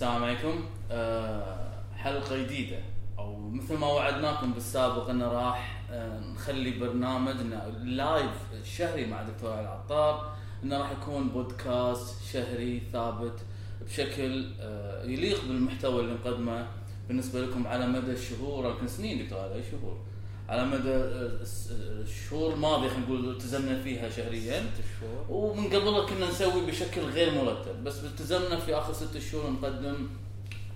السلام عليكم. آه، حلقة جديدة. أو مثل ما وعدناكم بالسابق إنه راح آه، نخلي برنامجنا اللايف الشهري مع دكتور علي العطار إنه راح يكون بودكاست شهري ثابت بشكل آه، يليق بالمحتوى اللي نقدمه. بالنسبة لكم على مدى الشهور يمكن سنين دكتور علي شهور على مدى الشهور الماضية خلينا نقول التزمنا فيها شهريا شهور ومن قبلها كنا نسوي بشكل غير مرتب بس التزمنا في آخر ست شهور نقدم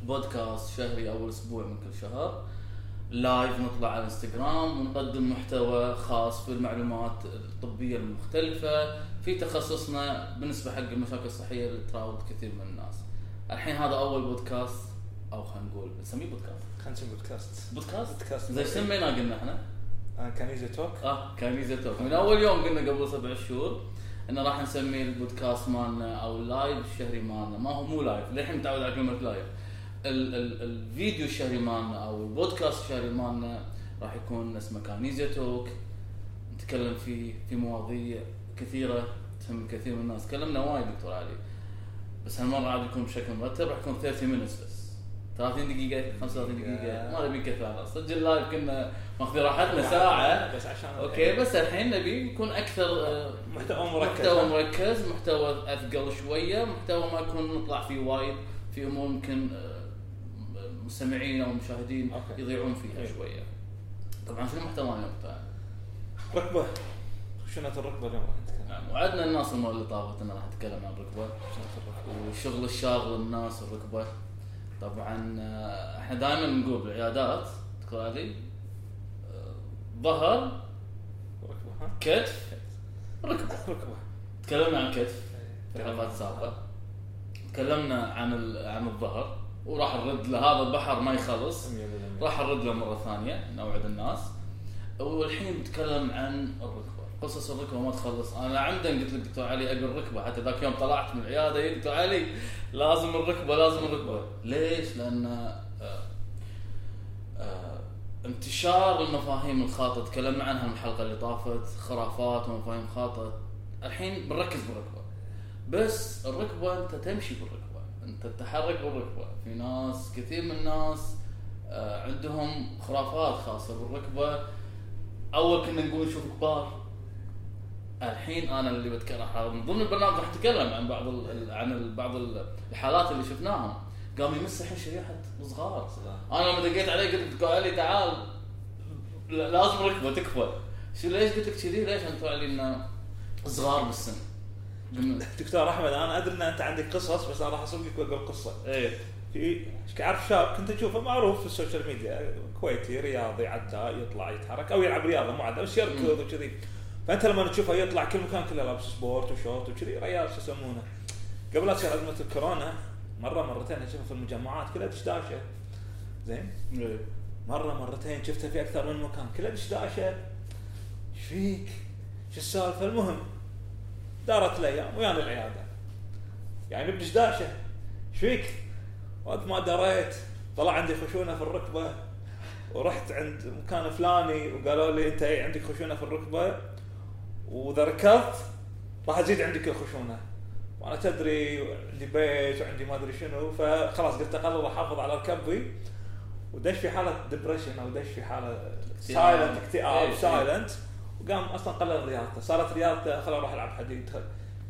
بودكاست شهري أول أسبوع من كل شهر live نطلع على الانستغرام ونقدم محتوى خاص في المعلومات الطبية المختلفة في تخصصنا بالنسبة حق المشاكل الصحية اللي تراود كثير من الناس. الحين هذا أول بودكاست أو خلينا نقول نسميه بودكاست. خلينا نسوي بودكاست بودكاست؟ بودكاست زي إيش سميناه قلنا إحنا؟ آه، كاميزيا talk آه كاميزيا talk من أول يوم قلنا قبل سبع شهور إنه راح نسميه البودكاست مالنا أو ال live الشهري مالنا. ما هو مو live للحين متعود على كلمة live ال ال الفيديو الشهري مالنا أو البودكاست الشهري مالنا راح يكون اسمه كاميزيا talk نتكلم فيه في مواضيع كثيرة تهم كثير من الناس. تكلمنا وايد دكتور علي. بس هالمرة عاد يكون بشكل مرتب راح يكون 30 minutes بس. 30 دقيقة 35 دقيقة. ما نبي كثر صدق ال live كنا ماخذين راحتنا ساعة. بس عشان okay. بس الحين نبي يكون أكثر آه، محتوى مركز. محتوى مركز محتوى أثقل شوية محتوى ما يكون نطلع فيه وايد في أمور ممكن آه، مستمعين أو مشاهدين أوكي. يضيعون فيها. شوية. طبعا شنو محتوانا اليوم؟ تعال ركبة. خشونة الركبة اليوم نعم، وعدنا الناس المرة اللي طافت ان راح نتكلم عن الركبة. وشغل الشاغل الناس الركبة. طبعا آه، إحنا دائما نقول بالعيادات دكتور علي آه، ظهر ركبه كتف. ركبه ركبه تكلمنا عن كتف في الحلقات السابقه تكلمنا عن عن الظهر وراح نرد لهذا البحر ما يخلص. 100% راح نرد له مرة ثانية نوعد الناس. والحين نتكلم عن الركبه قصص الركبه ما تخلص. أنا عمدا قلت لك دكتور علي ابي الركبه حتى ذاك يوم طلعت من العياده يا دكتور علي لازم الركبة لازم الركبة. ليش؟ لأن آه، آه، انتشار المفاهيم الخاطئة. تكلمنا عنها من الحلقة اللي طافت. خرافات ومفاهيم خاطئة. الحين بنركز بالركبة. بس الركبة أنت تمشي بالركبة. أنت تتحرك بالركبة. في ناس كثير من الناس آه، عندهم خرافات خاصة بالركبة. أول كنا نقول نشوف كبار. الحين أنا اللي بتكلم من ضمن البرنامج راح أتكلم عن بعض ال عن ال بعض ال- الحالات اللي شفناهم. قام يمس الحين شريحة صغار. أنا لما دقيت عليه قلت له علي تعال لا- لازم ركبه تكفى. شو ليش؟ قلت لك كذي ليش انت علي انه صغار بالسن؟ دكتور أحمد أنا أدري إن أنت عندك قصص بس أنا راح اسوقك واقول قصه إيه. في أعرف شاب كنت أشوفه معروف في السوشيال ميديا كويتي رياضي عداء يطلع يتحرك أو يلعب رياضة مو عداء بس يركض وكذي. فأنت لما تشوفه يطلع كل مكان كله لابس sport وشورت وكذي ريال شو يسمونه قبل لا تصير أزمة الكورونا مرة مرتين أشوفه في المجمعات كلها دشداشه زين إيه. مرة مرتين شفته في أكثر من مكان كلها دشداشه إيش فيك؟ شو السالفة؟ المهم دارت الأيام ويانا العيادة يعني بدشداشه إيش فيك؟ وقت ما دريت طلع عندي خشونة في الركبة ورحت عند مكان فلاني وقالوا لي أنت عندك خشونة في الركبة وإذا ركضت راح أزيد عندك الخشونة. وأنا تدري عندي بيت وعندي ما أدري شنو فخلاص قلت أقل أحافظ على ركبي. ودش في حالة depression أو دش في حالة silent اكتئاب إيه، silent وقام أصلا قلل رياضته صارت رياضته خل أروح ألعب حديد.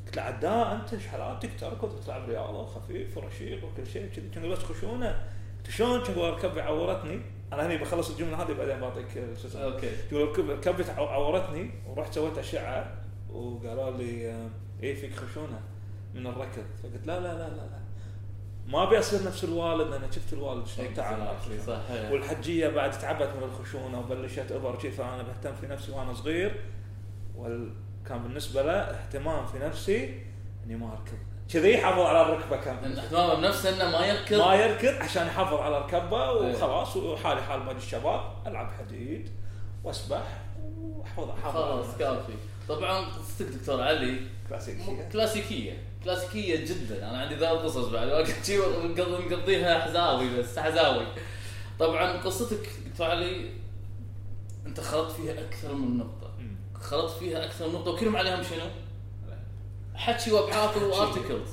قلت له عداء أنت إيش حالاتك تركض وتلعب رياضة وخفيف ورشيق وكل شيء كذي بس خشونة. شلون؟ كنت ركبي عورتني. أنا هني بخلص الجملة هذه بعدين بعطيك شو اسمه. okay. يقول عو- عورتني ورحت سويت أشعة وقالوا لي آه، إيه فيك خشونة من الركض. فقلت لا لا لا لا, لا. ما أبي أصير نفس الوالد أنا شفت الوالد شلون تعب Exactly، صحيح والحجية بعد تعبت من الخشونة وبلشت ابر شي فأنا بهتم في نفسي وأنا صغير وكان بالنسبة له اهتمام في نفسي إني ما أركض. كذي يحافظ على الركبه لأن كان اهتمامه بنفسه إنه ما يركض. ما يركض عشان يحافظ على الركبه إيه. وخلاص وحالي حال باقي الشباب ألعب حديد وأسبح واحفظ احافظ خلاص. كافي. طبعا قصتك دكتور علي. كلاسيكية. كلاسيكية. كلاسيكية جدا. أنا عندي ذا القصص بعد وقت نقضيها حزاوي بس حزاوي. طبعا قصتك دكتور علي انت خلطت فيها أكثر من نقطة. خلطت فيها أكثر من نقطة وكلهم عليهم شنو؟ حكي وأبحاث و articles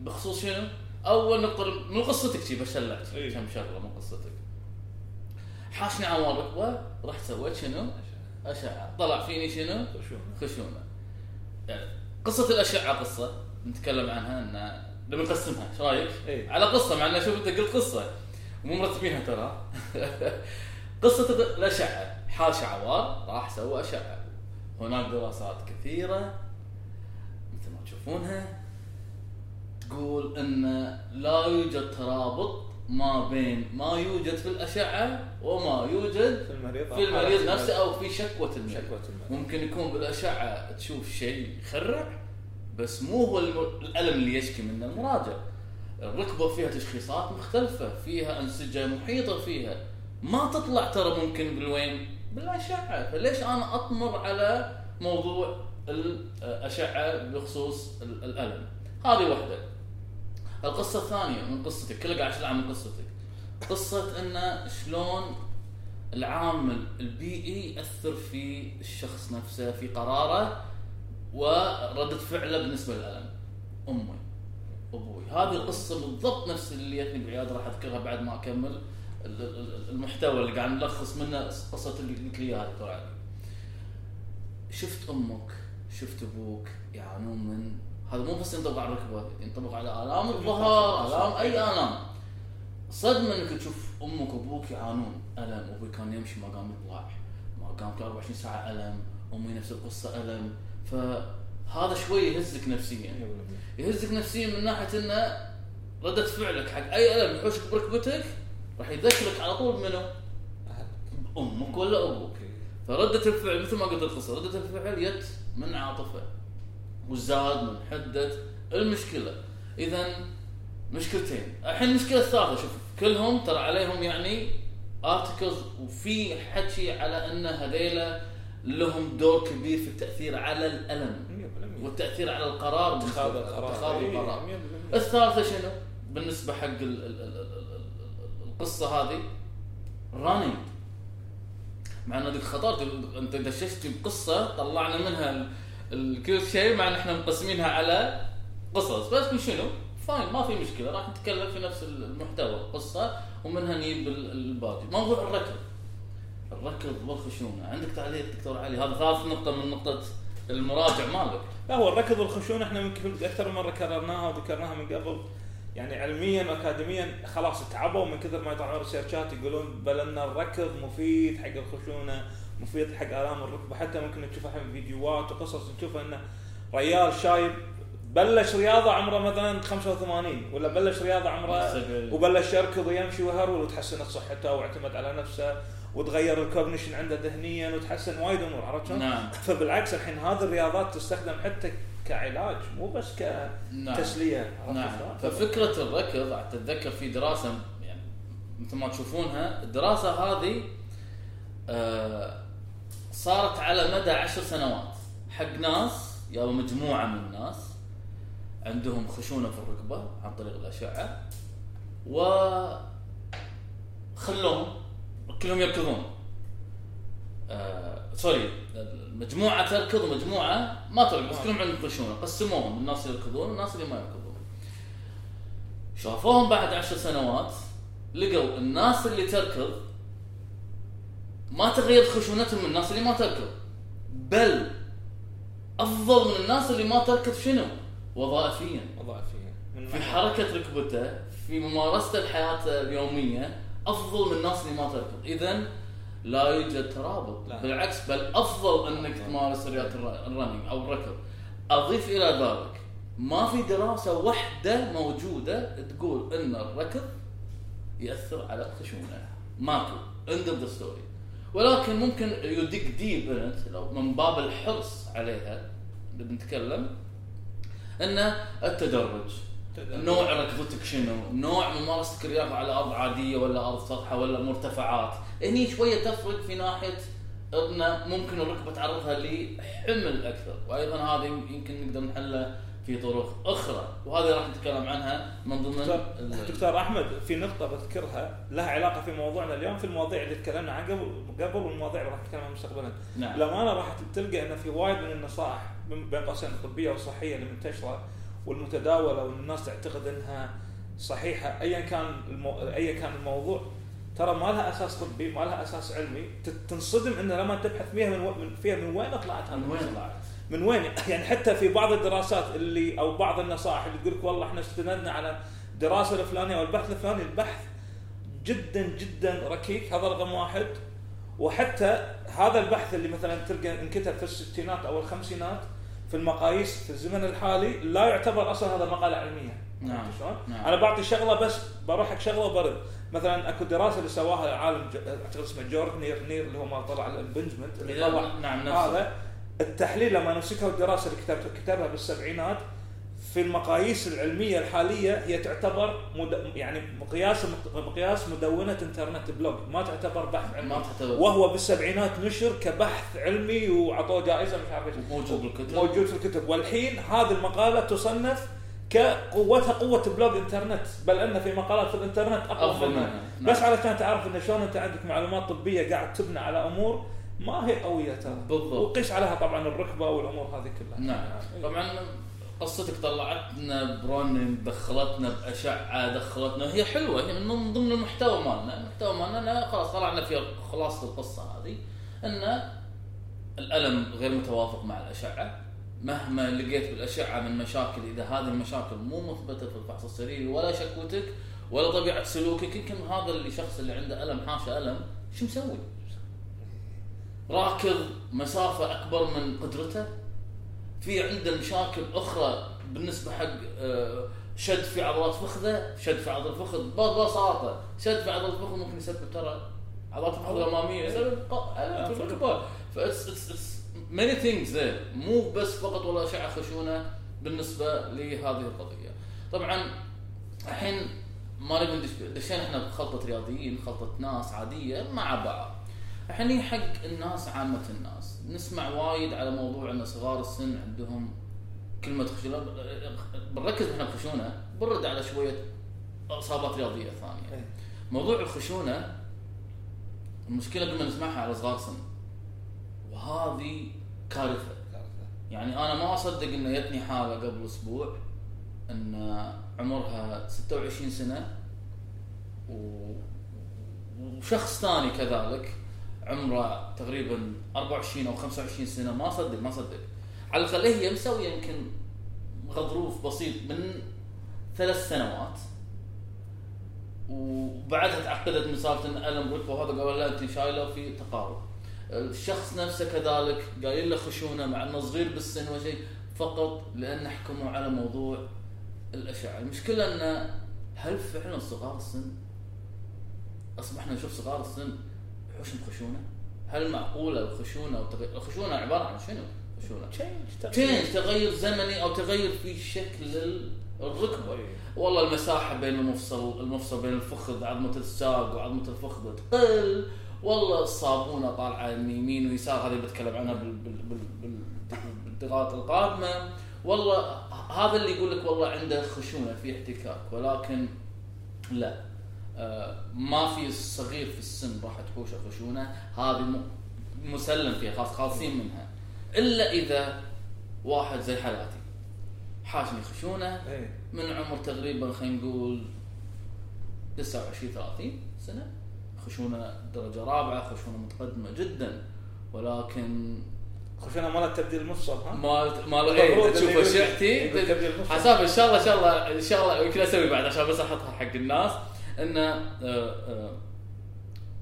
بخصوص شنو؟ أول نقطة من قصتك شي بشلعك إيه. كم شغلة من قصتك؟ حاشني عوار ركبه رحت سويت شنو؟ أشعة. طلع فيني شنو؟ خشونة. خشونة. يعني قصة الأشعة قصة. نتكلم عنها إن نبي نقسمها. إيش رأيك؟ إيه. على قصة مع إنه شوف أنت قلت قصة. مو مرتبينها ترى. قصة الأشعة. حاش عوار راح سوى أشعة. هناك دراسات كثيرة. تشوفونها تقول إن لا يوجد ترابط ما بين ما يوجد في الأشعة وما يوجد في المريض. في المريض نفسه أو في شكوى المريض. شكوى المريض. ممكن يكون بالأشعة تشوف شيء يخرع بس مو هو الم- الألم اللي يشكي منه المراجع. الركبة فيها تشخيصات مختلفة فيها أنسجة محيطة فيها. ما تطلع ترى ممكن بالوين؟ بالأشعة. فليش أنا أطمر على موضوع الأشعة بخصوص ال- الألم. هذه واحدة. القصة الثانية من قصتك كلها قاعد اشرح من قصتك. قصة انه شلون العامل البيئي يأثر في الشخص نفسه في قراره وردة فعله بالنسبة للألم. أمي أبوي. هذه القصة بالضبط نفس اللي جتني بعياده راح أذكرها بعد ما ال- المحتوى اللي قاعد نلخص منه قصة اللي قلت لي علي. شفت أمك؟ شفت أبوك يعانون من هذا مو بس ينطبق على الركبه ينطبق على آلام الظهر آلام أي آلام. صدمه إنك تشوف أمك وأبوك يعانون ألم أبوي كان يمشي ما قام يطلع ما قام 24 ساعة ألم أمي نفس القصة ألم. فهذا شوي يهزك نفسيا. يهزك نفسيا من ناحية انه ردة فعلك حق أي ألم يحوشك بركبتك راح يذكرك على طول منو؟ أمك ولا أبوك. فردة الفعل مثل ما قلت القصة ردة الفعل يت من عاطفة وزاد من حده المشكلة إذا مشكلتين. الحين المشكلة الثالثة شوف كلهم ترى عليهم يعني ارتكلز وفي حكي على أن هذيلا لهم دور كبير في التأثير على الألم 100% والتأثير على القرار اتخاذ القرار. اتخاذ إيه، القرار. 100%. الثالثة شنو؟ بالنسبة حق ال ال ال ال ال ال القصة هذه رانينج مع ان هذيك خطرت. أنت دششت بقصة طلعنا منها ال- ال- كل شيء مع إن إحنا مقسمينها على قصص. بس شنو؟ فاين ما في مشكلة. راح نتكلم في نفس المحتوى القصة ومنها نجيب ال- الباقي. موضوع الركض. الركض والخشونه عندك تعليق دكتور علي؟ هذا ثالث نقطة من نقطة المراجع مالك. لا هو الركض والخشونة إحنا يمكن أكثر من مرة كررناها وذكرناها من قبل. يعني علميا واكاديميا خلاص تعبوا من كثر ما يطلعون ريسيرشات يقولون بل أن الركض مفيد حق الخشونة مفيد حق آلام الركبة حتى ممكن تشوف الحين فيديوهات وقصص نشوف انه ريال شايب بلش رياضة عمره مثلا 85 ولا بلش رياضة عمره. وبلش يركض ويمشي ويهرول وتحسنت صحته واعتمد على نفسه وتغير ال cognition عنده ذهنيا وتحسن وايد أمور عرفت شلون؟ نعم فبالعكس الحين هذه الرياضات تستخدم حتى كعلاج مو بس نعم. كتسليه نعم. شلون؟ ففكرة الركض اتذكر في دراسة يعني مثل ما تشوفونها الدراسة هذه آه صارت على مدى عشر سنوات. حق ناس يا مجموعة من الناس عندهم خشونة في الركبة عن طريق الأشعة و خلوهم كلهم يركضون. آه سوري مجموعه تركض ومجموعه ما تركض بس كلهم عندهم خشونه قسموهم الناس اللي يركضون والناس اللي ما يركضون. شافوهم بعد عشر سنوات لقوا الناس اللي تركض ما تغيرت خشونتهم من الناس اللي ما تركض. بل أفضل من الناس اللي ما تركض شنو؟ وظائفيا. وظائفيا. في حركة ركبته في ممارسته الحياة اليومية أفضل من الناس اللي ما تركض. اذا لا يوجد ترابط لا. بالعكس بل أفضل أنك. تمارس رياضة الر- الرننج أو الركض أضيف إلى ذلك ما في دراسة واحدة موجودة تقول إن الركض يأثر على الخشونه ماكو end of the story ولكن ممكن يدق deep انت لو من باب الحرص عليها اللي بنتكلم إن التدرج تدرج. نوع ركضتك شنو؟ نوع ممارستك الرياضة على أرض عادية ولا أرض سطحة ولا مرتفعات؟ هني شوية تفرق في ناحية ان ممكن الركبة تعرضها لحمل أكثر، وأيضا هذا يمكن نقدر نحله في طرق أخرى، وهذه راح نتكلم عنها من ضمن دكتور, دكتور أحمد في نقطة بذكرها لها علاقة في موضوعنا اليوم في المواضيع اللي تكلمنا عنها قبل قبل والمواضيع اللي راح نتكلم عنها مستقبلا. نعم. للأمانة راح تلقى ان في وايد من النصائح بين قوسين الطبية والصحية اللي منتشرة والمتداولة والناس تعتقد إنها صحيحة ايا كان المو... ايا كان الموضوع. ترى ما لها أساس طبي ما لها أساس علمي. تنصدم انه لما تبحث فيها من, و... من فيها من وين طلعت هذه من وين؟ طلعت؟ من وين؟ يعني حتى في بعض الدراسات اللي أو بعض النصائح اللي تقول والله إحنا استندنا على الدراسة الفلانية أو البحث الفلاني البحث جدا جدا ركيك. هذا رقم واحد. وحتى هذا البحث اللي مثلا تلقى انكتب في الستينات أو الخمسينات في المقاييس في الزمن الحالي لا يعتبر أصلا هذا مقاله علميه نعم. شلون؟ نعم. أنا بعطي شغلة بس بروح حق شغلة وبرد مثلا أكو دراسة اللي سواها عالم ج- أعتقد اسمه جورج نير نير اللي هو ما طلع البنجمنت اللي طلع نعم هذا التحليل لما مسكوا الدراسة اللي كتبت كتبها بالسبعينات في المقاييس العلمية الحالية هي تعتبر مد... يعني مقياس مقياس مدونة انترنت blog ما تعتبر بحث علمي. ما تعتبر. وهو بالسبعينات نشر كبحث علمي وعطوه جائزة مش عارف إيش. موجود بالكتب موجود في الكتب. والحين هذه المقالة تصنف كقوتها قوة blog انترنت بل أن في مقالات في الانترنت أقوى منها. منها. بس نعم. علشان تعرف إن شلون أنت عندك معلومات طبية قاعد تبنى على أمور ما هي قوية ترى. بالضبط. وقيس عليها طبعا الركبة والأمور هذه كلها. نعم. طبعا قصتك طلعتنا برون دخلتنا بأشعة دخلتنا هي حلوة هي من ضمن المحتوى مالنا. المحتوى مالنا خلاص طلعنا في خلاصة القصة هذه إن الألم غير متوافق مع الأشعة. مهما لقيت بالأشعة من مشاكل إذا هذه المشاكل مو مثبتة في الفحص السريري ولا شكوتك ولا طبيعة سلوكك يمكن هذا اللي شخص اللي عنده ألم حاشه ألم شو مسوي؟ راكض مسافة أكبر من قدرته؟ في عنده مشاكل أخرى بالنسبة حق آه، شد في عضلات فخذه شد في عضلات الفخذ ببساطه شد في عضلات الفخذ ممكن يسبب ترى عضلات الفخذ الاماميه يسبب ق- الم في الركبه that's it's it's many things مو بس فقط ولا اشعه خشونه بالنسبة لهذه القضية. طبعا الحين ما نبي ندش دشينا إحنا بخلطة رياضيين خلطة ناس عادية مع بعض. الحين حق الناس عامة الناس. نسمع وايد على موضوع إن صغار السن عندهم كلمة خشونة. بنركز إحنا بخشونة بنرد على شوية إصابات رياضية ثانية. إيه. موضوع الخشونة المشكلة قمنا نسمعها على صغار سن وهذه كارثة. يعني أنا ما أصدق ان جتني حالة قبل أسبوع إن عمرها 26 سنة و... وشخص ثاني كذلك عمره تقريبا 24 أو 25 سنة ما صدق ما صدق. على الأقل هي مسوية يمكن غضروف بسيط من ثلاث سنوات. وبعدها تعقدت من سالفه إن ألم ركبة وهذا قال لا أنت شايله في تقارب. الشخص نفسه كذلك قايل له خشونة مع إنه صغير بالسن وشيء فقط لأن حكموا على موضوع الأشعة. المشكلة ان هل فعلا صغار السن؟ أصبحنا نشوف صغار السن. يحوشون خشونة؟ هل معقولة الخشونة وتغير الخشونة عبارة عن شنو؟ خشونه تشينج تغير زمني أو تغير في شكل ال- الركبه والله المساحة بين المفصل المفصل بين الفخذ عظمة الساق وعظمة الفخذ تقل. والله الصابونة طالعة من يمين ويسار هذه بتكلم عنها بال- بال- بال- بال- بالدقائق القادمة. والله هذا اللي يقول لك والله عنده خشونة في احتكاك ولكن لا. ما في صغير في السن راح تحوشه خشونه هذه مسلم فيها خلاص خالصين منها. إلا إذا واحد زي حالاتي حاشني خشونه إيه. من عمر تقريبا خلينا نقول 29 30 سنة. خشونه درجة رابعة خشونه متقدمة جدا. ولكن خشونه مالت تبديل المفصل ها؟ ما ما المفروض تشوف المفصل. حساب إن شاء الله إن شاء الله إن شاء الله يمكن أسوي بعد عشان بس احطها حق الناس. إن آه، آه،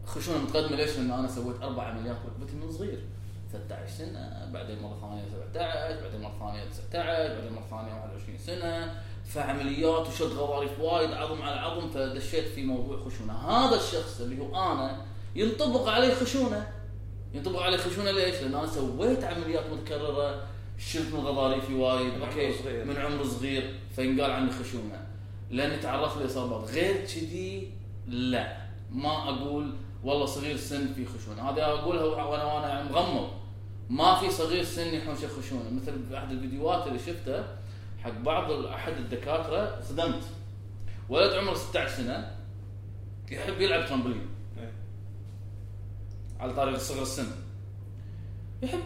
خشونه متقدمة ليش؟ لأن أنا سويت أربع عمليات ركبتي من صغير 13 سنة بعدين مرة ثانية 17 بعدين مرة ثانية 19 بعدين مرة ثانية 21 سنة فعمليات وشد غضاريف وايد عظم على عظم فدشيت في موضوع خشونة هذا الشخص اللي هو أنا ينطبق عليه خشونة ينطبق عليه خشونة ليش؟ لأن أنا سويت عمليات متكررة شلت من غضاريفي وايد من عمر okay صغير. من عمر صغير فينقال عني خشونة لاني تعرضت لاصابات غير كذي لا. ما أقول والله صغير سن في خشونة. هذا أقولها وأنا وأنا مغمض. ما في صغير سن يحوش خشونة. مثل في احد الفيديوهات اللي شفته حق بعض أحد الدكاترة صدمت. ولد عمره 16 سنة يحب يلعب ترامبولين. إيه. على طاري صغر السن يحب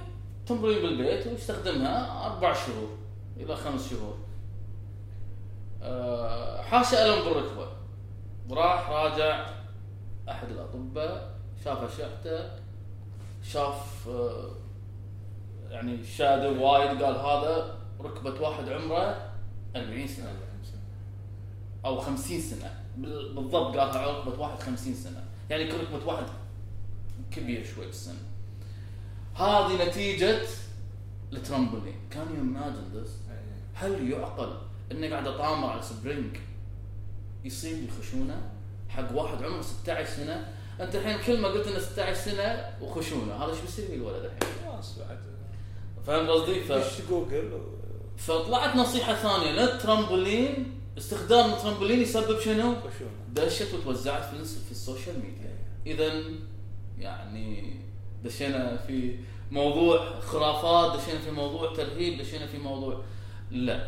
تمرين بالبيت ويستخدمها أربع شهور إلى خمس شهور. آه، حاش الم بالركبه راح راجع أحد الأطباء شاف أشعته شاف آه، يعني شادو وايد قال هذا ركبة واحد عمره 40 سنة أو 50 سنة. بال- بالضبط قالها ركبة واحد 50 سنة. يعني ركبة واحد كبير شوي بالسن هذه نتيجة الترامبولين can you imagine this? هل يعقل إني قاعد أطامر على spring يصيب لي خشونة. حق واحد عمره 16 سنة. أنت الحين كل ما قلت إنه 16 سنة وخشونة. هذا إيش بيصير فيه الولد الحين؟ خلاص بعد. فاهم قصدي؟ ف... جوجل؟ و- فطلعت نصيحة ثانية. للترامبولين استخدام الترامبولين يسبب شنو؟ خشونة. دشت وتوزعت في في ال social media. اذا يعني دشينا في موضوع خرافات دشينا في موضوع ترهيب دشينا في موضوع لا.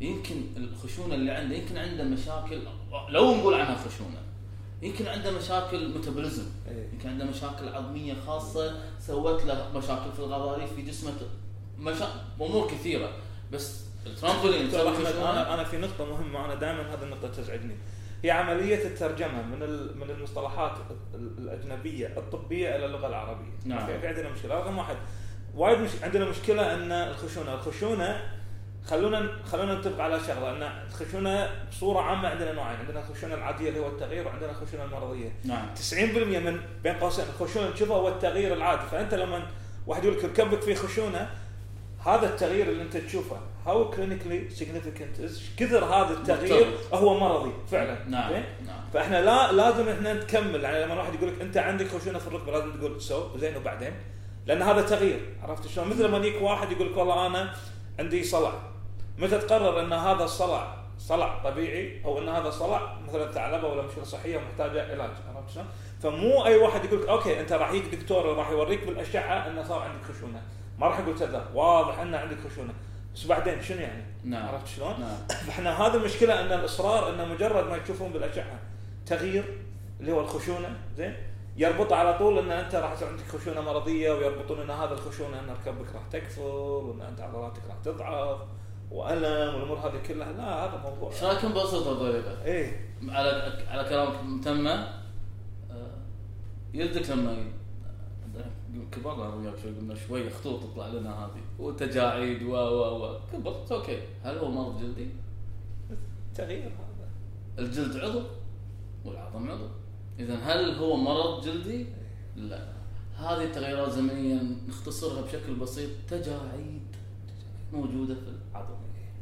يمكن الخشونة اللي عنده يمكن عنده مشاكل لو نقول عنها خشونة يمكن عنده مشاكل metabolism إيه. يمكن عنده مشاكل عظمية خاصة سوت له مشاكل في الغضاريف في جسمه مشا... أمور كثيرة. بس الترامبولين أنا أنا في نقطة مهمة أنا دائما هذه النقطة تزعجني. هي عملية الترجمة من من المصطلحات ال- الأجنبية الطبية إلى اللغة العربية. نعم. في في عندنا مشكلة رقم واحد. وايد مش عندنا مشكلة أن الخشونة الخشونة خلونا خلونا نتفق على شغلة إن الخشونه بصورة عامة عندنا نوعين عندنا الخشونه العادية اللي هو التغيير وعندنا الخشونه المرضية. نعم. 90% من بين قوسين الخشونه نشوفها هو التغيير العادي. فأنت لما واحد يقول لك ركبك فيه خشونة هذا التغيير اللي أنت تشوفه how clinically significant كثر هذا التغيير مرتبط. هو مرضي؟ فعلا. نعم؟ نعم. فإحنا لا لازم إحنا نكمل. يعني لما واحد يقول لك أنت عندك خشونة في الركبة لازم تقول so زين وبعدين؟ لأن هذا تغيير عرفت شلون؟ مثل لما يجيك واحد يقول لك والله أنا عندي صلع. متى تقرر إن هذا الصلع صلع طبيعي أو إن هذا صلع مثلا ثعلبه ولا مشكله صحيه ومحتاجه علاج عرفت شلون؟ فمو أي واحد يقول أوكي أنت راح يجيك دكتور راح يوريك بالأشعة انه صار عندك خشونة ما راح يقول كذا واضح إن عندك خشونة بس بعدين شنو يعني؟ نعم عرفت شلون؟ نعم فإحنا هذا المشكلة إن الإصرار إنه مجرد ما يشوفون بالأشعة تغيير اللي هو الخشونة زين يربط على طول إن أنت راح يصير عندك خشونة مرضية ويربطون إن هذا الخشونة إن ركبك راح تكفر وإن أنت عضلاتك راح تضعف والم والأمور هذه كلها لا هذا موضوع. إيش رايكم ببساطه طريقه؟ إيه. على على كلامك تمه آه، يلدك لما كبرنا وياك شوي قلنا شوي خطوط تطلع لنا هذه وتجاعيد و و و كبرت أوكي. هل هو مرض جلدي؟ تغيير هذا. الجلد عضو والعظم عضو. اذا هل هو مرض جلدي؟ لا. هذه التغيرات زمنيا نختصرها بشكل بسيط تجاعيد موجودة في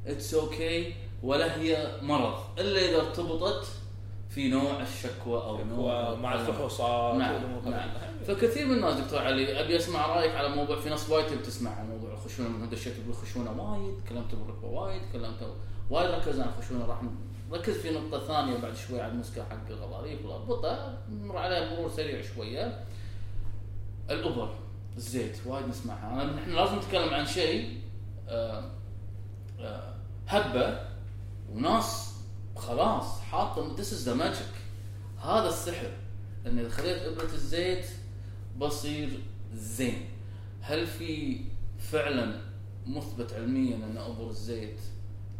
it's okay ولا هي مرض. إلا إذا ارتبطت في نوع الشكوى أو نوع الألم. الفحوصات نعم نعم كلها. فكثير من الناس دكتور علي أبي أسمع رأيك على موضوع في ناس وايد تبي تسمع عن موضوع الخشونة من دشيت بالخشونه وايد كلمت بالركبه وايد كلمت وايد ركزنا على الخشونة راح نركز في نقطة ثانية بعد شوي على ال meniscus حق الغضاريف. والاربطه نمر عليها مرور سريع شوية. الأبر الزيت وايد نسمعها. نحن لازم نتكلم عن شيء آه، هبة وناس خلاص حاطه this is the magic هذا السحر إن إذا خذيت إبرة الزيت بصير زين هل في فعلا مثبت علميا إن ابر الزيت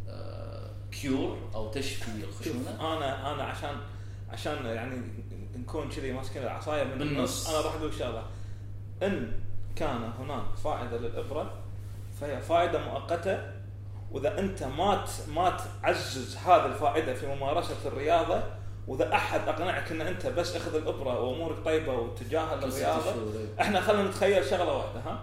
آه، cure أو تشفي الخشونه؟ أنا أنا عشان عشان يعني نكون كذي ماسكين العصاية من بالنص. النص أنا راح أقول شغلة إن كان هناك فائدة للإبرة فهي فائدة مؤقتة وإذا أنت ما ما تعزز هذه الفائدة في ممارسة الرياضة وإذا أحد أقنعك إن أنت بس أخذ الأبرة وأمورك طيبة وتجاهل الرياضة. إحنا خلينا نتخيل شغلة واحدة ها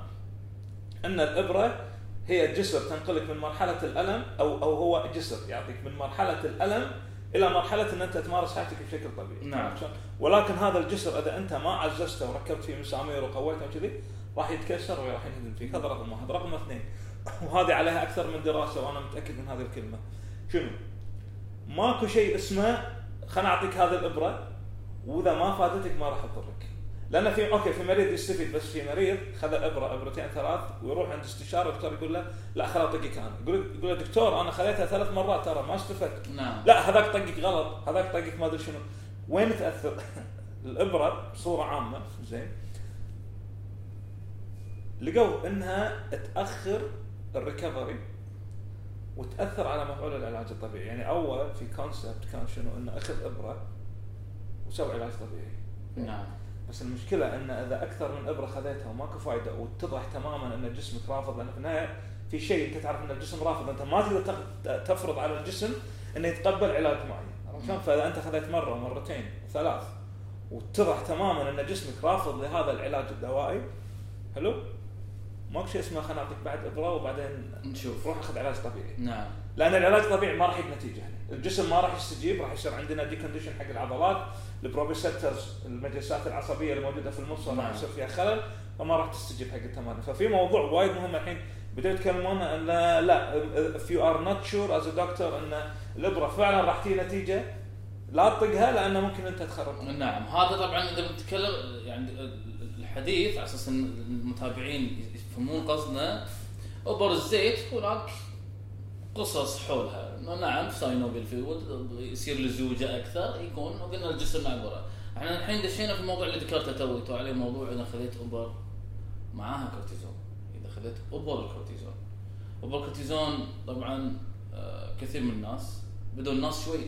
إن الأبرة هي جسر تنقلك من مرحلة الألم أو أو هو جسر يعطيك من مرحلة الألم إلى مرحلة إن أنت تمارس حياتك بشكل طبيعي نعم. ولكن هذا الجسر إذا أنت ما عززته وركبت فيه مسامير وقويته وكذي راح يتكسر وراح ينهدم فيك هذا رقم واحد رقم اثنين وهذه عليها أكثر من دراسة وأنا متأكد من هذه الكلمة. شنو؟ ماكو شيء اسمه خليني أعطيك هذه الإبرة وإذا ما فادتك ما راح تضرك لأن في أوكي في مريض يستفيد بس في مريض خذ إبرة إبرتين ثلاث ويروح عند استشاره الدكتور يقول له لا خلاص طقك أنا. يقول يقول له دكتور أنا خذيتها ثلاث مرات ترى ما استفدت نعم. لا هذاك طقك غلط هذاك طقك ما أدري شنو. وين تأثر؟ الإبرة بصورة عامة زين لقوا إنها تأخر ال recovery وتأثر على مفعول العلاج الطبيعي. يعني أول في concept كان شنو؟ إنه أخذ إبرة وسوي علاج طبيعي. نعم. بس المشكلة ان إذا أكثر من إبرة خذيتها وماكو فائده واتضح تماما إن جسمك رافض لأن في النهاية في شيء أنت تعرف إن الجسم رافض. أنت ما تقدر تق- تفرض على الجسم إنه يتقبل علاج معين. شلون؟ فإذا أنت خذيت مرة ومرتين وثلاث واتضح تماما إن جسمك رافض لهذا العلاج الدوائي حلو؟ ماكو شيء اسمه خلينا نعطيك بعد إبرة وبعدين نشوف. روح أخذ علاج طبيعي. نعم. لأن العلاج الطبيعي ما راح يجيب نتيجة. الجسم ما راح يستجيب راح يصير عندنا decondition حق العضلات. ال proprioceptors المجسات العصبية اللي موجوده في المفصل راح نعم. يصير فيها خلل فما راح تستجيب حق التمارين. ففي موضوع وايد مهم الحين. بدأوا يتكلمون إن لا if you are not sure as a doctor إن الإبرة فعلا راح تجي نتيجة لا تطقها لأن ممكن أنت تخرب. نعم. هذا طبعا إذا بنتكلم يعني الحديث على أساس إن المتابعين يفهمون قصدنا. أبر الزيت هناك قصص حولها. نعم synovial fluid يصير لزوجه أكثر يكون وقلنا الجسم عبره إحنا الحين دشينا في الموضوع اللي ذكرته توي تو عليه موضوع إذا خذيت أبر معاها كورتيزون. إذا خذيت أبر الكورتيزون. أبر الكورتيزون طبعا آه، كثير من الناس بدوا الناس شوي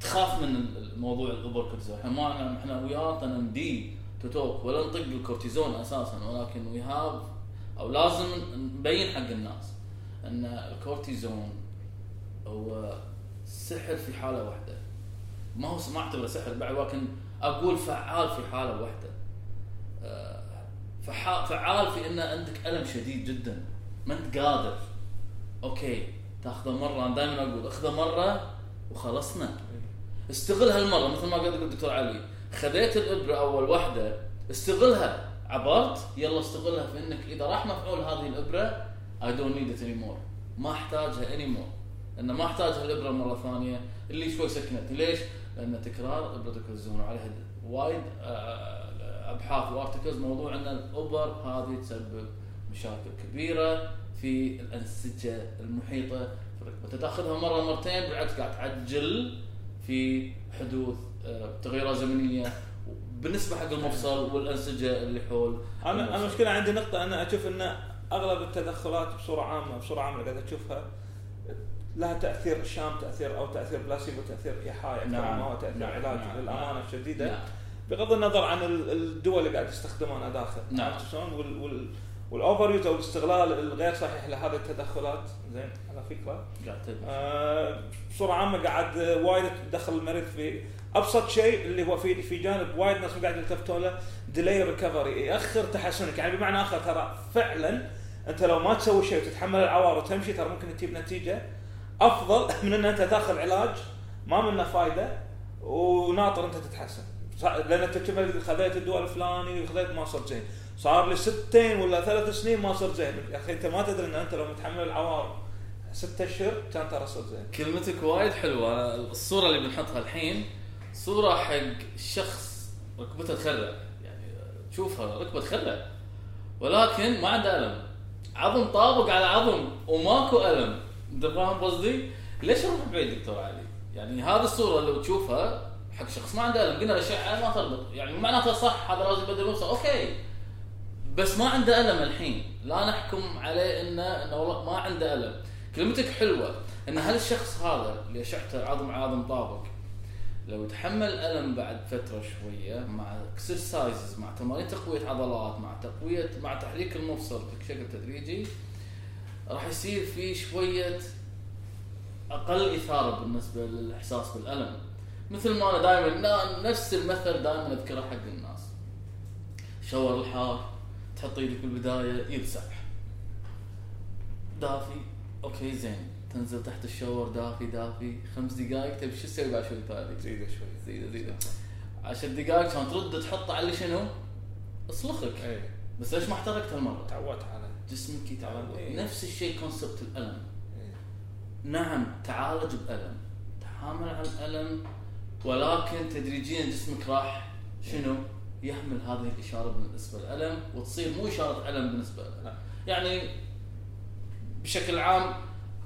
تخاف من الموضوع الأبر كورتيزون إحنا ما إحنا وياه need to talk ولا نطق الكورتيزون أساسا ولكن we have to لازم نبين حق الناس أن الكورتيزون هو سحر في حالة واحدة. ما هو ما أعتبره سحر بعد ولكن أقول فعال في حالة واحدة. آه، فعال في ان عندك ألم شديد جدا. ما أنت قادر. okay تأخذه مرة. أنا دائما أقول أخذه مرة وخلصنا. استغل هالمرة. مثل ما قال الدكتور علي خذيت الإبرة أول واحدة استغلها. عبرت يلا استغلها في إنك إذا راح مفعول هذه الإبرة I don't need it اني ما أحتاجها anymore لأن ما أحتاجها الإبرة مرة ثانية. اللي شوي سكنتني ليش؟ لأن تكرار ابره الكورتيزون وعليها وايد آه، أبحاث وأرتكلز موضوع إن الإبر هذه تسبب مشاكل كبيرة في الأنسجة المحيطة. في الركبه، تاخذها مرة مرتين بالعكس قاعد تعجل في حدوث آه، تغيرات زمنية. بالنسبة حق المفصل والأنسجة اللي حول أنا. المشكلة عندي نقطة أنا أشوف إن أغلب التدخلات بصورة عامة بصورة عامة اللي قاعد اشوفها لها تأثير sham تأثير أو تأثير بلاسيبو تأثير ايحائي أكثر نعم. ما هو تأثير نعم. علاج نعم. للأمانة نعم. الشديدة نعم. بغض النظر عن ال- الدول اللي قاعد يستخدمونها داخل نعم. شلون وال وال وال overuse أو الاستغلال الغير صحيح لهذه التدخلات زين على فكرة. آه، بصورة عامة قاعد وايد تدخل المريض في أبسط شيء اللي هو في في جانب وايد ناس قاعد يلتفتوا له delay recovery يأخر تحسنك. يعني بمعنى آخر ترى فعلا أنت لو ما تسوي شيء وتتحمل العوار وتمشي ترى ممكن تجيب نتيجة أفضل من إن أنت تاخذ علاج ما منه فايدة وناطر أنت تتحسن. لأن أنت خذيت الدواء الفلاني وخذيت ما صرت زين. صار لي ستين ولا ثلاث سنين ما صرت زين. يا أخي أنت ما تدري إن أنت لو متحمل العوار ست أشهر كان ترى صرت زين. كلمتك وايد حلوة. الصورة اللي بنحطها الحين صورة حق شخص ركبته تخلع. يعني تشوفها ركبة تخلع. ولكن ما عنده ألم. عظم طابق على عظم وماكو ألم. أنت فاهم قصدي؟ ليش نروح بعيد دكتور علي؟ يعني هذه الصورة لو تشوفها حق شخص ما عنده ألم قلنا الأشعة ما تربط. يعني معناته صح هذا يبدل مفصل أوكي. بس ما عنده ألم الحين. لا نحكم عليه انه إنه والله ما عنده ألم. كلمتك حلوة. إن هل الشخص هذا اللي اشعته عظم عظم طابق لو يتحمل ألم بعد فترة شوية مع exercises مع تمارين تقوية عضلات مع تقويه مع تحريك المفصل بشكل تدريجي راح يصير في شوية أقل إثارة بالنسبة للإحساس بالألم. مثل ما أنا دائما نفس المثل دائما أذكره حق الناس. shower الحار. تحط إيدك بالبدايه ايد سبح دافي okay زين. تنزل تحت الشاور دافي دافي. خمس دقائق تبي شو تسوي بعد شوي ثاني زيده شوي. زيده زيده. عشر دقائق كان ترد تحطه على شنو؟ أصلخك. اي بس ليش ما احترقت هالمرة؟ تعودت على جسمك يتعود. إيه. نفس الشيء كونسبت الألم. إيه. نعم تعالج بألم. تحامل على الألم ولكن تدريجيا جسمك راح شنو؟ يحمل هذه الإشارة بالنسبة للألم وتصير مو إشارة ألم بالنسبة له لا. يعني بشكل عام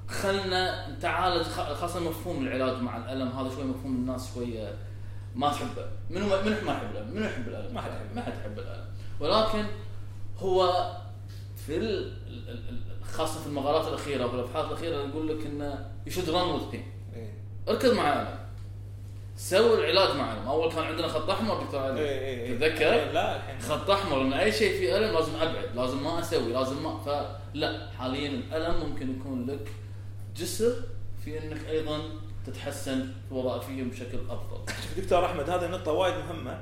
خلنا نتعالج خ- خاصة مفهوم العلاج مع الألم هذا شوي مفهوم الناس شوية ما تحبه. منو منو ما يحب الألم منو يحب الألم؟ ما حد يحب. ما حد يحب الألم. ولكن هو في خاصة في المقالات الأخيرة وفي الأبحاث الأخيرة يقول لك إنه يشد رن وذ بين إيه. اركض مع ألم. سوي العلاج مع الم أول كان عندنا خط أحمر دكتور علي. إيه، إيه، إيه. تتذكر؟ لا الحين. خط أحمر إن أي شيء فيه ألم لازم أبعد لازم ما أسوي لازم ما فلا حاليا الألم ممكن يكون لك جسر في إنك أيضا تتحسن في وظائفيا بشكل أفضل. شوف دكتور أحمد هذه نقطة وايد مهمة.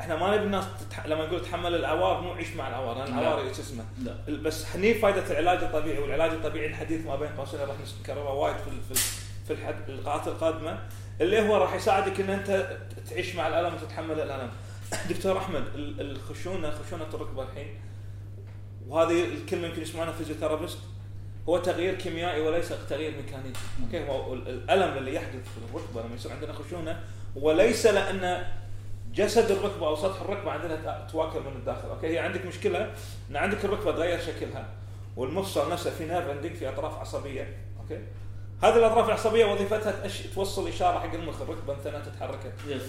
إحنا ما نبي الناس تتح... لما نقول تحمل العوار مو عيش مع العوار لأن لا. العوار شو اسمه؟ لا. بس هني فائدة العلاج الطبيعي والعلاج الطبيعي الحديث ما بين قوسين راح نكرره وايد في في في الحد... اللقاءات القادمة. اللي هو راح يساعدك إن أنت تعيش مع الألم وتتحمل الألم. دكتور أحمد ال- الخشونة خشونة الركبة الحين وهذه الكلمة يمكن يسمعونها physiotherapist هو تغيير كيميائي وليس تغيير ميكانيكي، أوكي؟ هو ال- الألم اللي يحدث في الركبة لما يصير عندنا خشونة وليس لأن جسد الركبة أو سطح الركبة عندنا تآكل من الداخل، أوكي؟ هي عندك مشكلة إن عندك الركبة تغير شكلها والمفصل نفسه في nerve عندك في أطراف عصبية، أوكي؟ هذه الأطراف العصبية وظيفتها تأش... توصل إشارة حق المخ الركبة مثلا تتحركت. yes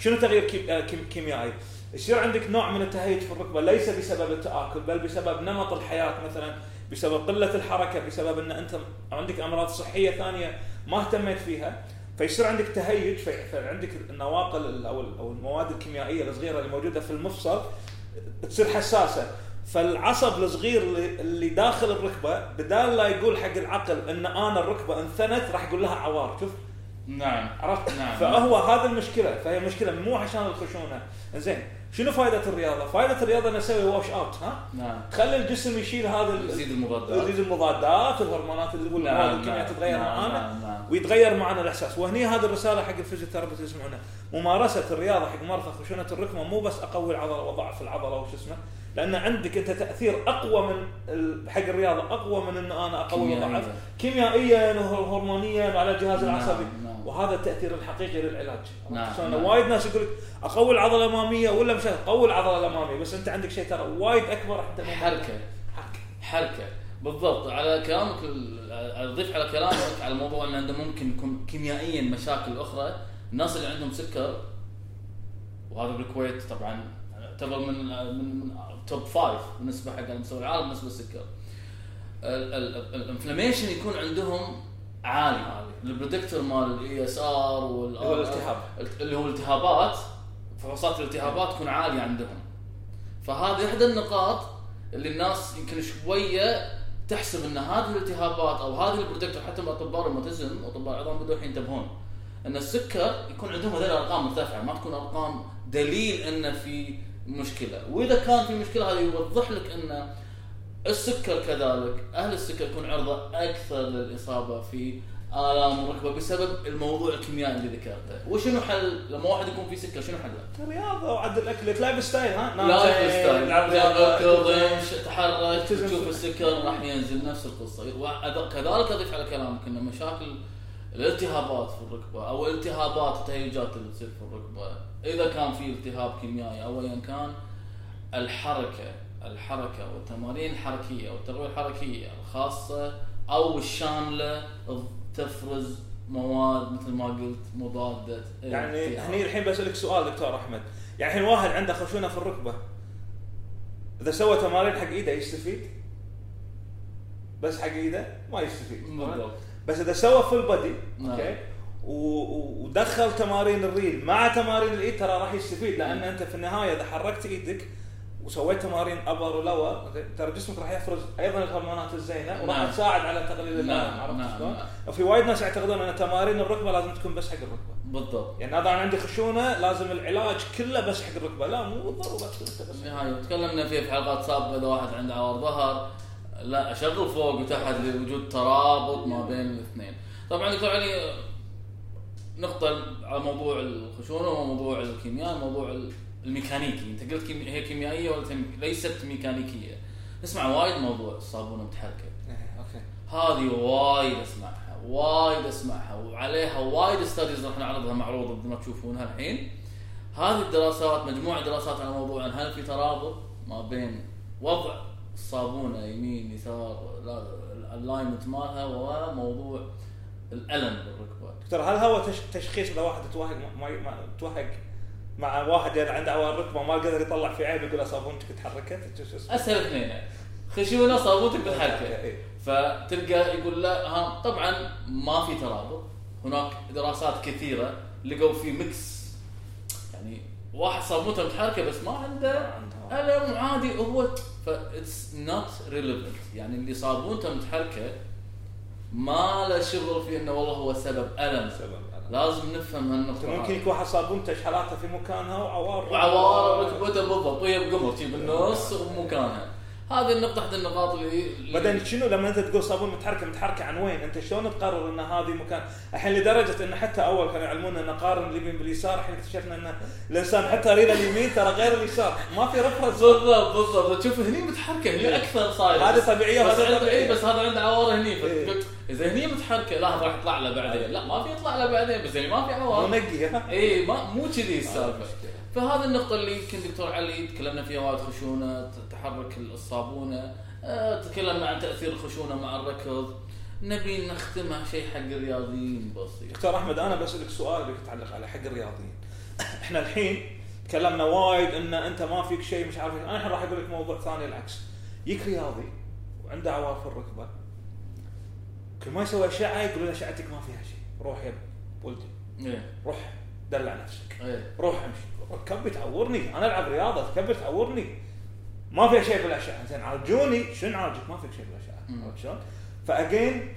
شنو تغيير كيم... آه، كيم... كيميائي؟ يصير عندك نوع من التهيج في الركبة ليس بسبب التآكل بل بسبب نمط الحياة مثلا بسبب قلة الحركة بسبب إن أنت عندك أمراض صحية ثانية ما اهتميت فيها فيصير عندك تهيج في- فعندك النواقل ال- أو ال- أو المواد الكيميائية الصغيرة اللي موجودة في المفصل تصير حساسة فالعصب الصغير اللي- اللي داخل الركبة بدال لا يقول حق العقل إن أنا الركبة انثنت راح يقول لها عوار شوف. نعم. عرفت؟ نعم. فهو هذا المشكلة فهي مشكلة مو عشان الخشونة. زين شنو فائده الرياضة؟ فائده الرياضة إنه أسوي wash out ها؟ نعم. تخلي الجسم يشيل هذا يزيد المضادات. يزيد المضادات الهرمونات اللي نعم نعم تتغير نعم معانا نعم نعم. ويتغير معنا الإحساس. وهني هذه الرسالة حق ال physiotherapist يسمعونها. ممارسة الرياضة حق مرضى خشونة الركبة مو بس أقوي العضلة وأضعف العضلة وش اسمه. لأن عندك انت تاثير أقوى من حق الرياضة أقوى من إن أنا أقوي. واضعف كيميائيا وهرمونيا على الجهاز نعم، العصبي. نعم. وهذا التأثير الحقيقي للعلاج. نعم، عشان نعم. وايد ناس يقول لك أقوي العضلة الأمامية ولا مش قوي العضلة الأمامية بس أنت عندك شيء ترى وايد أكبر مو- حركة. حركة. حركة. بالضبط. على كلامك أضيف على كلامك على موضوع إن عنده ممكن يكون كيميائيا مشاكل أخرى. الناس اللي عندهم سكر وهذا بالكويت طبعا يعتبر من من top five بالنسبة حق على مستوى العالم بالنسبة للسكر. ال inflammation يكون عندهم عالي. ال predictor مال ال ESR هو الالتهاب. اللي هو الالتهابات فحوصات الالتهابات تكون عالية عندهم. فهذه إحدى النقاط اللي الناس يمكن شوية تحسب إن هذه الالتهابات أو هذه ال predictor حتى اطباء الروماتيزم واطباء العظام بدوا الحين ينتبهون إن السكر يكون عندهم هذول الأرقام مرتفعه ما تكون أرقام دليل إن في مشكلة. وإذا كان في مشكلة هذا يوضح لك أن السكر كذلك أهل السكر يكون عرضة أكثر للإصابة في آلام الركبه بسبب الموضوع الكيميائي اللي ذكرته. وشنو حل؟ لما واحد يكون في سكر شنو حله؟ رياضه وعدل اكلك lifestyle ها؟ نام lifestyle. العب رياضه تحرك تشوف السكر راح ينزل نفس القصة. وأد- كذلك أضيف على كلامك إن مشاكل الالتهابات في الركبة أو التهابات التهيجات اللي تصير في الركبة. إذا كان في التهاب كيميائي أو ايا كان الحركة الحركة والتمارين الحركية والتغذيه الحركية الخاصة أو الشاملة تفرز مواد مثل ما قلت مضادة يعني. هني الحين بسألك سؤال دكتور أحمد. يعني الحين واحد عنده خشونة في الركبة. إذا سوى تمارين حق إيده يستفيد؟ بس حق إيده ما يستفيد. بالضبط. بس إذا سوى full body نعم. أوكي؟ ودخل تمارين الريل. مع تمارين الإيد ترى راح يستفيد لأن أنت في النهاية إذا حركت إيدك وسويت تمارين أبر ولور ترى جسمك راح يفرز أيضا الهرمونات الزينة وراح نعم. تساعد على تقليل نعم، الالم عرفت نعم، شلون؟ وفي وايد ناس يعتقدون أن تمارين الركبة لازم تكون بس حق الركبة. بالضبط. يعني هذا أنا عندي خشونة لازم العلاج كله بس حق الركبة. لا مو بالضرورة بس بالنهايه تكلمنا فيه في حلقات سابقة إذا واحد عنده عوار ظهر لا أشغل فوق وتحت لوجود ترابط ما بين الاثنين. طبعا دكتور علي نقطة على موضوع الخشونة وموضوع الكيمياء موضوع الميكانيكي. انت قلت كيمي... هي كيميائية ولا تم- ليست ميكانيكية. نسمع وايد موضوع الصابونه متحركة. إيه، أوكي. هذه وايد أسمعها وايد أسمعها وعليها وايد studies راح نعرضها معروضة مثل ما تشوفونها الحين. هذه الدراسات مجموعة دراسات على موضوع عن هل في ترابط ما بين وضع الصابونة يمين يسار لا ال alignment مالها وموضوع الألم دكتور هل هو تش- تشخيص إذا واحد توهق ما ما توهق مع واحد يعني عنده عوار ركبة وما قدر يطلع في عيب يقول له صابونتك تحركت؟ أسهل اثنين. خشونه صابونتك بالحركه إيه. فتلقى يقول لا ها طبعا ما في ترابط. هناك دراسات كثيرة لقوا في mix يعني واحد صابونته متحركة بس ما عنده ألم عادي هو ف it's not relevant يعني اللي صابونته متحركة ما له شغل في إنه والله هو سبب ألم سبب ألم. لازم نفهم هالنقطة ممكن. يكون واحد صابونته شحلاته في مكانها وعوار وعوار ركبته بالضبط وهي بقمر شي بالنص ومكانها هذه النقطة احد النقاط اللي بعدين شنو لما انت تقول صابون متحركه متحركه عن وين؟ انت شلون تقرر ان هذه مكان؟ الحين لدرجة إن حتى أول كانوا يعلمونا إن نقارن اليمين باليسار الحين اكتشفنا إن الإنسان حتى رينا اليمين ترى غير اليسار. ما في رفرنس بالضبط بالضبط. تشوف هني متحركة هني أكثر صاير هذه طبيعيه بس طبيعي. اي بس هذا عنده عوار هني. إيه. إذا هني متحركة لا هذا راح يطلع له بعدين. لا ما في يطلع له بعدين بس يعني ما في عوار منقي؟ اي ما مو كذي السالفه فهذه النقطة اللي يمكن دكتور علي تكلمنا فيها وايد خشونة تحرك الصابونة آه، تكلمنا عن تأثير الخشونة مع الركض. نبي نختمها شيء حق الرياضيين بسيط دكتور أحمد أنا بسألك سؤال اللي يتعلق على حق الرياضيين. إحنا الحين تكلمنا وايد إن أنت ما فيك شيء مش عارف. أنا الحين راح أقول لك موضوع ثاني العكس. يجيك رياضي وعنده عوار في الركبة. كل ما يسوي أشعة يقول له أشعتك ما فيها شيء. روح يا ولدي إيه. روح دلع نفسك. إيه. روح امشي. كبي تعورني أنا ألعب رياضة كبي تعورني ما فيها شيء بالاشعه زين عالجوني شنو عالجك ما فيك شيء بالاشعه. عرفت شلون؟ فاجين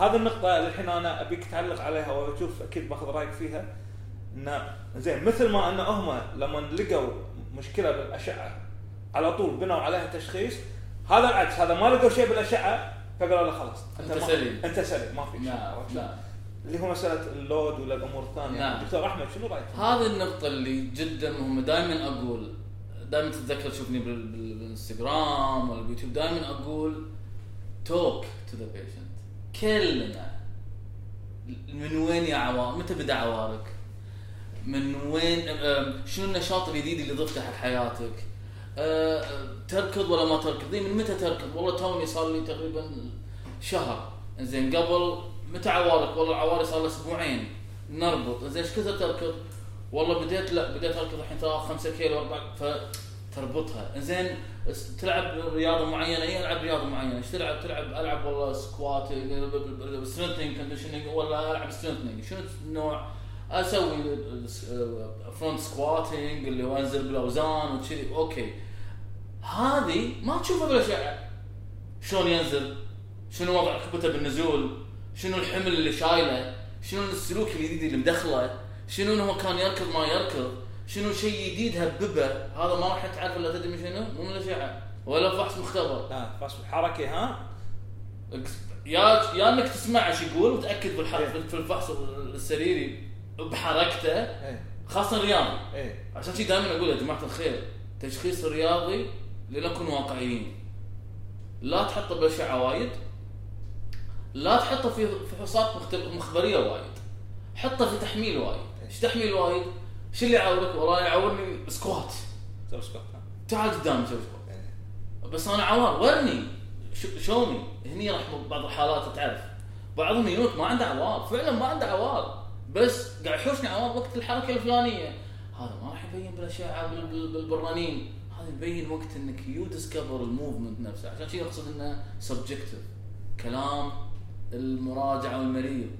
هذه النقطة اللي الحين أنا أبيك تعلق عليها وأشوف أكيد باخذ رأيك فيها انه زين مثل ما إن هم لما لقوا مشكلة بالاشعة على طول بنوا عليها تشخيص هذا العكس هذا ما لقوا شيء بالاشعة فقالوا له خلاص أنت ما- سليم. أنت سليم ما فيك شيء نعم؟ نعم اللي هو مسألة ال load ولا الأمور الثانية نعم. دكتور أحمد شنو رأيك؟ هذه النقطة اللي جدا مهمة دائما أقول دائما تتذكر تشوفني بال- بال- بالانستغرام ولا باليوتيوب دائما أقول talk to the patient كلنا من وين يا عوار متى بدأ عوارك؟ من وين شنو النشاط الجديد اللي ضفته حق حياتك؟ أه، تركض ولا ما تركض؟ من متى تركض؟ والله توني صار لي تقريبا شهر زين قبل متى عوارك؟ والله عواري صار لي أسبوعين نربط زين إيش كثر تركض؟ والله بديت لا بديت أركض الحين ترى 5 كيلو 4 فتربطها. زين تلعب رياضة معينة؟ اي ألعب رياضة معينة. إيش تلعب؟ تلعب ألعب والله squat strengthening conditioning ولا ألعب strengthening شنو النوع؟ أسوي front squatting اللي هو أنزل بالأوزان وكذي أوكي. هذه ما تشوفها بالاشعه شلون ينزل؟ شنو وضع ركبته بالنزول؟ شنو الحمل اللي شايله؟ شنو السلوك الجديد اللي مدخله؟ شنو هو كان يركض ما يركض؟ شنو شيء جديد هببه؟ هذا ما راح تعرف إلا تدري شنو؟ مو من الاشعه ولا فحص مختبر لا فاصل الحركة ها؟ يا يا إنك تسمع إيش يقول وتأكد بالح- إيه. في الفحص السريري بحركته إيه. خاصة الرياضي. إيه. عشان شي دائما أقول يا جماعة الخير تشخيص الرياضي لنكون واقعيين. لا تحطه بالاشعه وايد لا تحطه في فحوصات مخبرية وايد. حطه في تحميل وايد. إيش تحميل وايد؟ شو اللي يعورك؟ والله؟ يعورني squat. سوي squat ها. تعال قدامي سوي squat. إيه. بس أنا عوار ورني. ش- شوني هني راح بعض الحالات تعرف. بعضهم يموت ما عنده عوار. فعلا ما عنده عوار. بس قاعد يحوشني عوار وقت الحركة الفلانية. هذا ما راح يبين بالاشعه بال- بال- بالبرانين. هذا يبين وقت إنك you discover ال movement نفسه. عشان شيء أقصد إنه subjective كلام المراجع والمريض.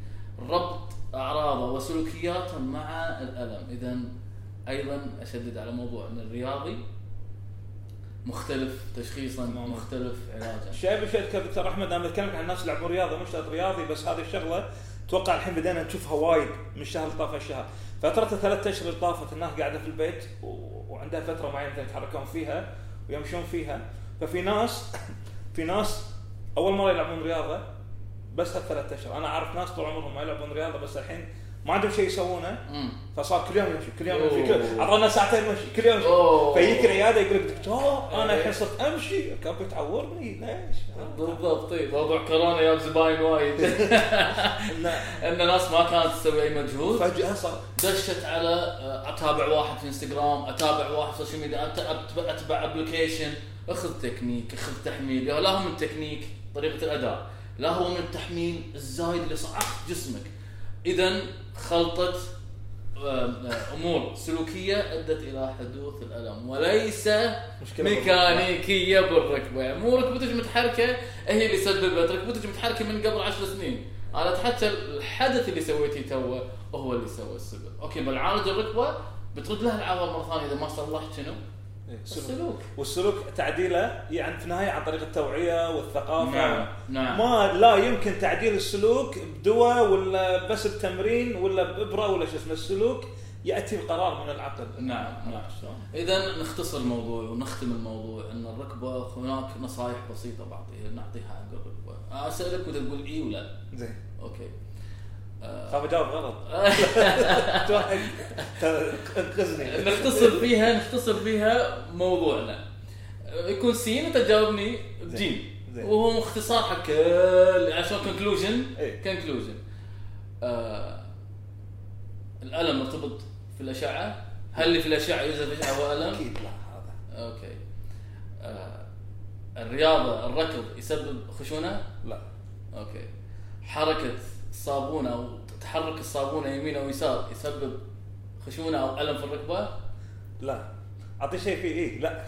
ربط أعراضه وسلوكياته مع الألم. اذا أيضا أشدد على موضوع إن الرياضي مختلف تشخيصا تمام. مختلف علاجا. شيء بشيء دكتور أحمد أنا بتكلم عن الناس اللي يلعبون رياضه مش رياضي بس هذه الشغلة أتوقع الحين بدينا نشوفها وايد من الشهر اللي طاف الشهر. فترة الثلاث أشهر اللي طافت الناس قاعدة في البيت وعندها فترة معينة يتحركون فيها ويمشون فيها. ففي ناس في ناس أول مرة يلعبون رياضة بس هالثلاث أشهر أنا أعرف ناس طول عمرهم ما يلعبون رياضة بس الحين ما عندهم شيء يسوونه. فصار كل يوم يمشي كل يوم يمشي كل. عطانا ساعتين مشي كل يوم يمشي. فيجيك العياده يقول لك دكتور أنا. الحين صرت أمشي كان بتعورني ليش؟ بالضبط إيه. موضوع كورونا جاب زباين وايد ان الناس ما كانت تسوي أي مجهود فجأة صار دشت على آه، أتابع واحد في انستغرام أتابع واحد في ال social media أتبع application أخذ تكنيك أخذ تحميل لا هو من التكنيك طريقة الأداء لا هو من التحميل الزايد اللي صعقت جسمك. اذا خلطة آه، أمور سلوكية أدت إلى حدوث الألم وليس مشكلة ميكانيكية بالركبة. يعني مو ركبتك متحركة هي اللي سببت. ركبتك متحركة من قبل عشر سنين. أنا حتى الحدث اللي سويتيه توه هو اللي سوى السبب. okay بنعالج الركبة بترد لها العضله مرة ثانية إذا ما صلحت شنو؟ إيه، سلوك. السلوك. والسلوك تعديله يعني في النهاية عن طريق التوعية والثقافة. نعم نعم. ما لا يمكن تعديل السلوك بدواء ولا بس بتمرين ولا بإبرة ولا شو اسمه السلوك يأتي بقرار من العقل. نعم نعم. إذا نختصر الموضوع ونختم الموضوع إن الركبة هناك نصائح بسيطة بعطيها نعطيها حق الركبه أسألك وتقول إي ولا؟ زين. okay. خاف اجاوب غلط. انقذني. نختصر فيها نختصر فيها موضوعنا. يكون سين انت تجاوبني بجيم. وهو اختصار حق كل عشان conclusion. conclusion آه الألم مرتبط في الأشعة. هل اللي في الأشعة يوجد في الأشعة هو ألم؟ أكيد لا هذا. okay. آه الرياضة الركض يسبب خشونة؟ لا. okay. حركة الصابونه أو تحرك الصابونه يمين أو يسار يسبب خشونة أو ألم في الركبة؟ لا. أعطي شيء فيه. إيه لا.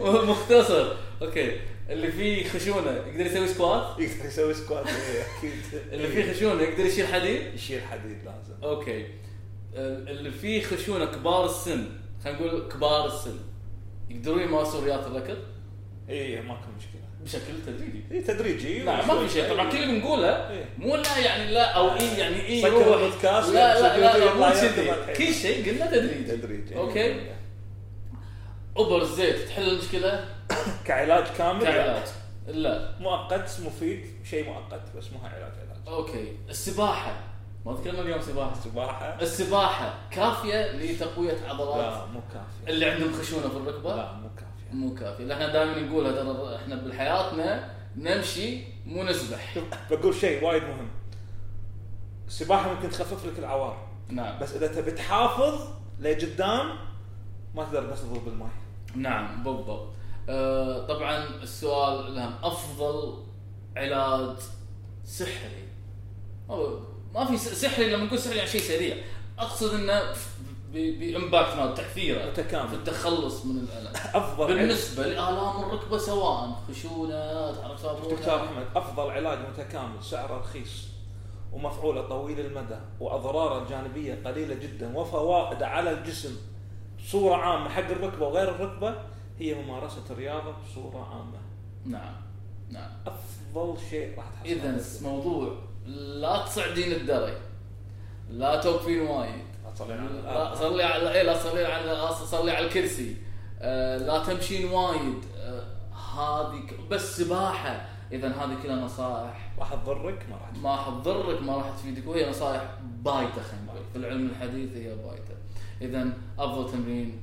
مختصر. okay. اللي فيه خشونة يقدر يسوي squat يقدر يسوي squat إيه، أكيد. اللي فيه خشونة يقدر يشيل حديد؟ يشيل حديد لازم. okay. اللي فيه خشونة كبار السن خلينا نقول كبار السن يقدرون يمارسون رياضة الركض؟ إيه ماكو مشكلة. بشكل تدريجي. إيه تدريجي لا ما في شيء. طبعا كل اللي بنقوله إيه. مو لا يعني لا أو اي يعني اي سكر البودكاست، لا لا لا, لا مو يطلع كذي. يطلع كل شيء قلنا تدريجي. تدريجي. okay. ابر الزيت تحل المشكلة؟ كعلاج كامل؟ كعلاج. لا. مؤقت مفيد شيء مؤقت بس مو علاج علاج. okay. السباحة. ما تكلمنا اليوم سباحة. السباحه السباحة كافية لتقوية عضلات؟ لا مو كافية. اللي عندهم خشونة في الركبة؟ لا مو كافية. مو كافيه إحنا دائما نقولها ترى إحنا بحياتنا نمشي مو نسبح. شوف بقول شيء وايد مهم. السباحة ممكن تخفف لك العوار. نعم. بس إذا تبي تحافظ لقدام ما تقدر بس تظل بالماء نعم بالضبط. آه طبعا السؤال الأهم أفضل علاج سحري؟ أو ما في سحري لما نقول سحري يعني شيء سريع. أقصد إنه ب- بإمباكت مال تأثيره متكامل. في التخلص من الألم. أفضل علاج. بالنسبة لآلام الركبة سواء خشونة تحرك دكتور أحمد أفضل علاج متكامل سعره رخيص ومفعولة طويل المدى واضراره الجانبيه قليلة جدا وفوائد على الجسم بصورة عامة حق الركبة وغير الركبة هي ممارسة الرياضة بصورة عامة. نعم نعم. أفضل شيء راح تحصل. إذا موضوع لا تصعدين الدري لا توقفين وايد. صلي على إيه لا صلي على لا صلي على الكرسي. آه، لا تمشين وايد. آه، هذه بس سباحة. إذا هذه كلها نصائح. راح تضرك؟ ما راح ما حتضرك ما راح تفيدك. وهي نصائح بايتة خلينا نقول. في العلم الحديث هي بايتة. إذا أفضل تمرين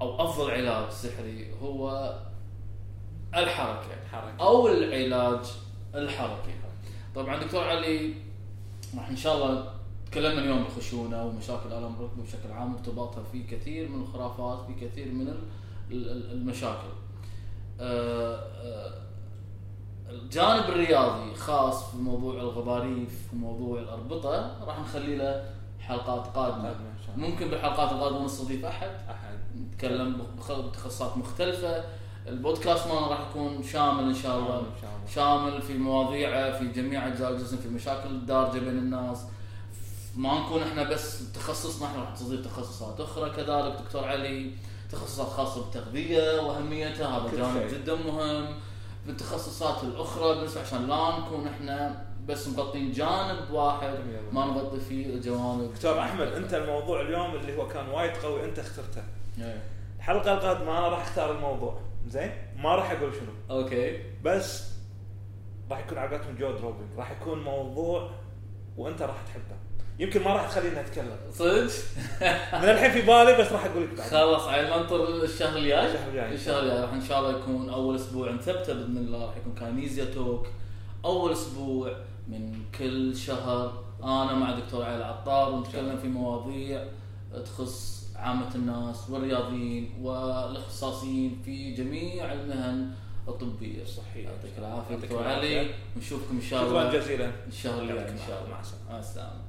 أو أفضل علاج سحري هو الحركة. الحركة. أو العلاج الحركي طبعا دكتور علي راح إن شاء الله تكلمنا اليوم بالخشونه ومشاكل ألم الركبه بشكل عام وارتباطها في كثير من الخرافات في كثير من ال- ال- المشاكل. آه، آه، الجانب الرياضي خاص في موضوع الغضاريف وموضوع الأربطة راح نخلي له حلقات قادمة. ممكن بالحلقات القادمة نستضيف أحد أحد نتكلم بتخصصات مختلفة البودكاست مالنا راح يكون شامل إن شاء الله. شامل في مواضيعه في جميع أجزاء الجسم في مشاكل الدارجة بين الناس ما نكون إحنا بس تخصصنا إحنا راح نستضيف تخصصات أخرى كذلك. دكتور علي تخصصات خاصة بالتغذية واهميتها هذا جانب. جدا مهم. بالتخصصات الأخرى بالنسبة عشان لا نكون إحنا بس مغطين جانب واحد ما نغطي فيه الجوانب دكتور أحمد أنت الموضوع اليوم اللي هو كان وايد قوي أنت اخترته. إيه. الحلقة القادمة أنا راح أختار الموضوع. زين؟ ما راح أقول شنو. okay. بس راح يكون على قولتهم jaw dropping راح يكون موضوع وأنت راح تحبه. يمكن ما راح تخليني أتكلم. صدق؟ من الحين في بالي بس راح أقول لك بعد خلاص عيل ننطر الشهر الجاي؟ الشهر الجاي. الشهر الجاي. راح إن شاء الله يكون أول أسبوع نثبته بإذن الله راح يكون كاينيزيا توك أول أسبوع من كل شهر. أنا مع دكتور علي العطار ونتكلم في مواضيع تخص عامة الناس والرياضيين والاختصاصيين في جميع المهن الطبية. الصحية. يعطيك العافية دكتور. علي. ونشوفكم إن شاء شكرا الله جزيلا الشهر الجاي ان شاء العافية. الله. مع السلامة.